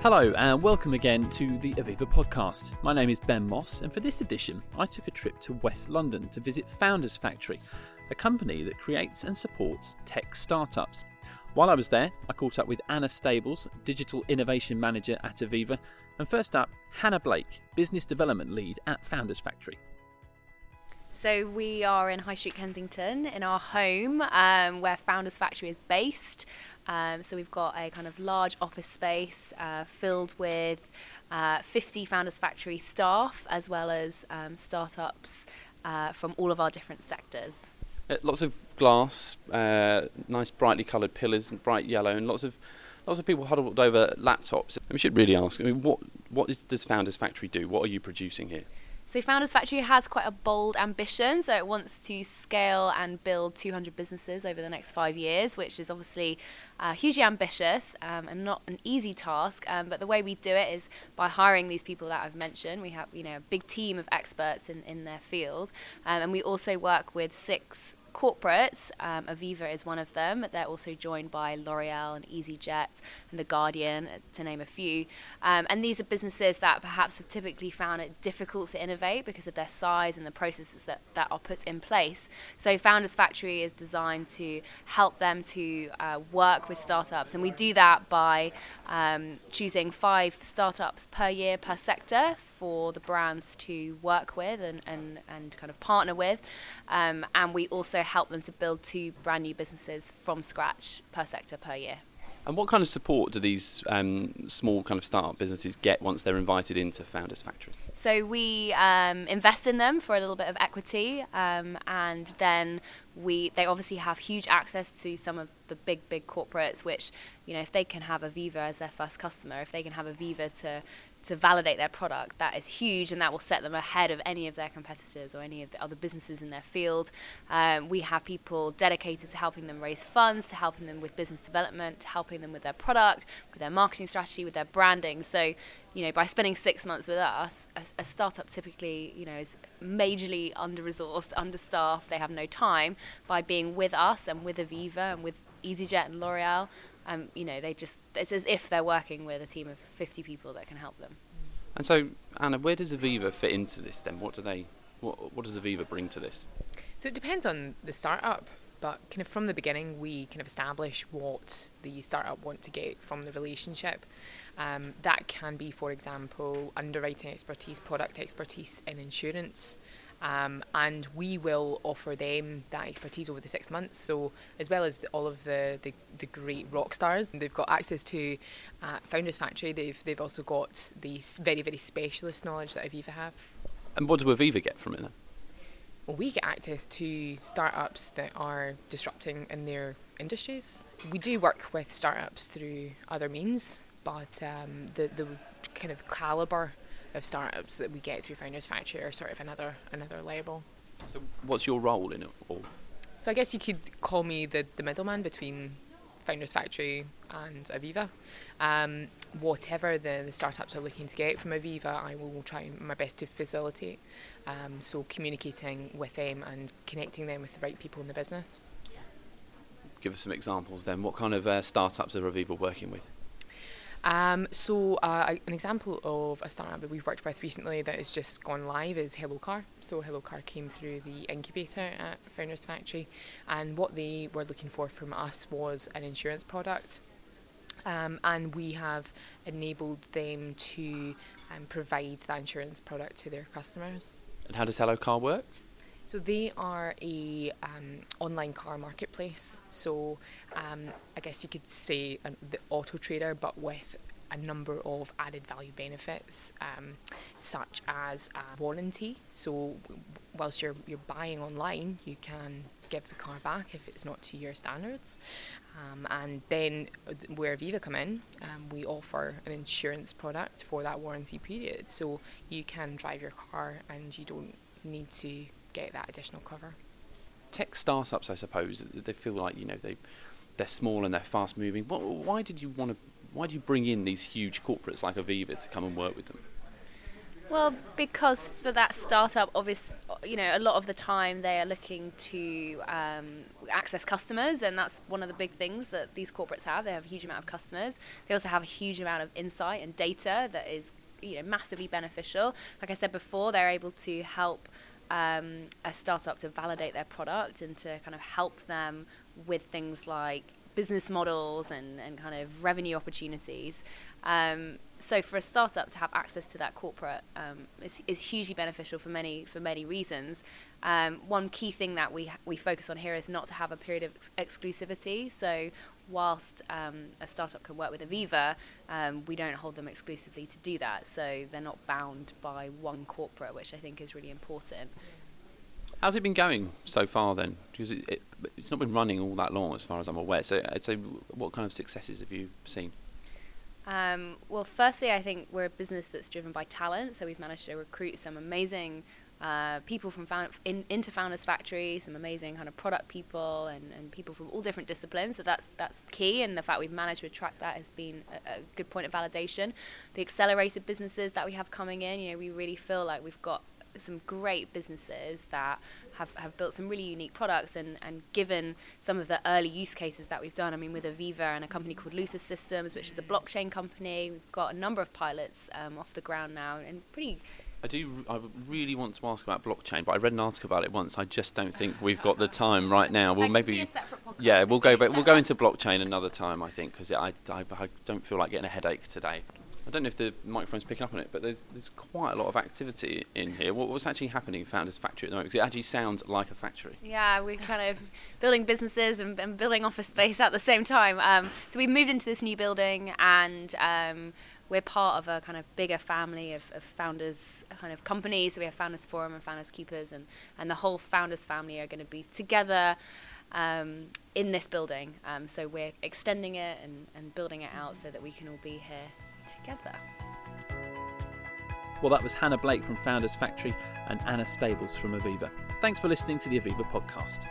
Hello, and welcome again to the Aviva podcast. My name is Ben Moss, and for this edition, I took a trip to West London to visit Founders Factory, a company that creates and supports tech startups. While I was there, I caught up with Anna Stables, Digital Innovation Manager at Aviva, and first up, Hannah Blake, Business Development Lead at Founders Factory. So we are in High Street Kensington in our home um, where Founders Factory is based. Um, so we've got a kind of large office space uh, filled with uh, 50 Founders Factory staff as well as um, startups uh, from all of our different sectors. Uh, lots of glass, uh, nice brightly coloured pillars and bright yellow, and lots of lots of people huddled over laptops. We should really ask: I mean, what what is, does Founders Factory do? What are you producing here? So Founders Factory has quite a bold ambition. So it wants to scale and build 200 businesses over the next five years, which is obviously uh, hugely ambitious um, and not an easy task. Um, but the way we do it is by hiring these people that I've mentioned. We have you know a big team of experts in, in their field, um, and we also work with six corporates. Um, Aviva is one of them. They're also joined by L'Oreal and EasyJet and The Guardian, to name a few. Um, and these are businesses that perhaps have typically found it difficult to innovate because of their size and the processes that, that are put in place. So Founders Factory is designed to help them to uh, work with startups. And we do that by um, choosing five startups per year per sector for the brands to work with and, and, and kind of partner with. Um, and we also help them to build two brand new businesses from scratch per sector per year. And what kind of support do these um, small kind of startup businesses get once they're invited into Founders Factory? So we um, invest in them for a little bit of equity, um, and then we they obviously have huge access to some of the big big corporates. Which you know, if they can have Aviva as their first customer, if they can have Aviva to to validate their product, that is huge and that will set them ahead of any of their competitors or any of the other businesses in their field. Um, we have people dedicated to helping them raise funds, to helping them with business development, to helping them with their product, with their marketing strategy, with their branding. So, you know, by spending six months with us, a, a startup typically, you know, is majorly under-resourced, understaffed, they have no time. By being with us and with Aviva and with EasyJet and L'Oreal, um, you know, they just it's as if they're working with a team of 50 people that can help them. And so, Anna, where does Aviva fit into this then? What do they, what, what does Aviva bring to this? So it depends on the startup, but kind of from the beginning, we kind of establish what the startup want to get from the relationship. Um, that can be, for example, underwriting expertise, product expertise in insurance. Um, and we will offer them that expertise over the six months. So, as well as all of the, the, the great rock stars, they've got access to uh, Founders Factory. They've they've also got the very very specialist knowledge that Aviva have. And what do Aviva get from it then? Well, we get access to startups that are disrupting in their industries. We do work with startups through other means, but um, the the kind of caliber of startups that we get through Founders Factory are sort of another another label. So, what's your role in it all? So, I guess you could call me the, the middleman between Founders Factory and Aviva. Um, whatever the, the startups are looking to get from Aviva, I will try my best to facilitate. Um, so, communicating with them and connecting them with the right people in the business. Give us some examples then. What kind of uh, startups are Aviva working with? Um, so uh, an example of a startup that we've worked with recently that has just gone live is Hello Car. So Hello Car came through the incubator at Founders Factory, and what they were looking for from us was an insurance product. Um, and we have enabled them to um, provide that insurance product to their customers. And how does Hello Car work? So they are a um, online car marketplace. So um, I guess you could say the auto trader, but with a number of added value benefits, um, such as a warranty. So whilst you're you're buying online, you can give the car back if it's not to your standards. Um, and then uh, where Aviva come in, um, we offer an insurance product for that warranty period. So you can drive your car and you don't need to get that additional cover. Tech startups, I suppose, they feel like you know they they're small and they're fast moving. why did you want to? Why do you bring in these huge corporates like Aviva to come and work with them? Well, because for that startup, obviously, you know, a lot of the time they are looking to um, access customers, and that's one of the big things that these corporates have. They have a huge amount of customers. They also have a huge amount of insight and data that is, you know, massively beneficial. Like I said before, they're able to help um, a startup to validate their product and to kind of help them with things like business models and, and kind of revenue opportunities. Um, so for a startup to have access to that corporate um, is, is hugely beneficial for many for many reasons. Um, one key thing that we we focus on here is not to have a period of ex- exclusivity. So whilst um, a startup can work with Aviva, um, we don't hold them exclusively to do that. So they're not bound by one corporate, which I think is really important. How's it been going so far then? Because it, it, it's not been running all that long, as far as I'm aware. So, so what kind of successes have you seen? Um, well, firstly, I think we're a business that's driven by talent. So we've managed to recruit some amazing uh, people from found, in, into Founders Factory, some amazing kind of product people and, and people from all different disciplines. So that's that's key, and the fact we've managed to attract that has been a, a good point of validation. The accelerated businesses that we have coming in, you know, we really feel like we've got some great businesses that have, have built some really unique products and, and given some of the early use cases that we've done. I mean, with Aviva and a company called Luther Systems, which is a blockchain company, we've got a number of pilots um, off the ground now and pretty. I do. I really want to ask about blockchain, but I read an article about it once. I just don't think we've got the time right now. We'll maybe. yeah, we'll go. But we'll go into blockchain another time. I think because I, I, I don't feel like getting a headache today. I don't know if the microphone's picking up on it, but there's, there's quite a lot of activity in here. What, what's actually happening in Founders Factory at the moment? Because it actually sounds like a factory. Yeah, we're kind of building businesses and, and building office space at the same time. Um, so we moved into this new building and um, we're part of a kind of bigger family of, of, founders kind of companies. So we have Founders Forum and Founders Keepers, and, and the whole founders family are going to be together um, in this building. Um, so we're extending it and, and building it out so that we can all be here together. Well, that was Hannah Blake from Founders Factory and Anna Stables from Aviva. Thanks for listening to the Aviva podcast.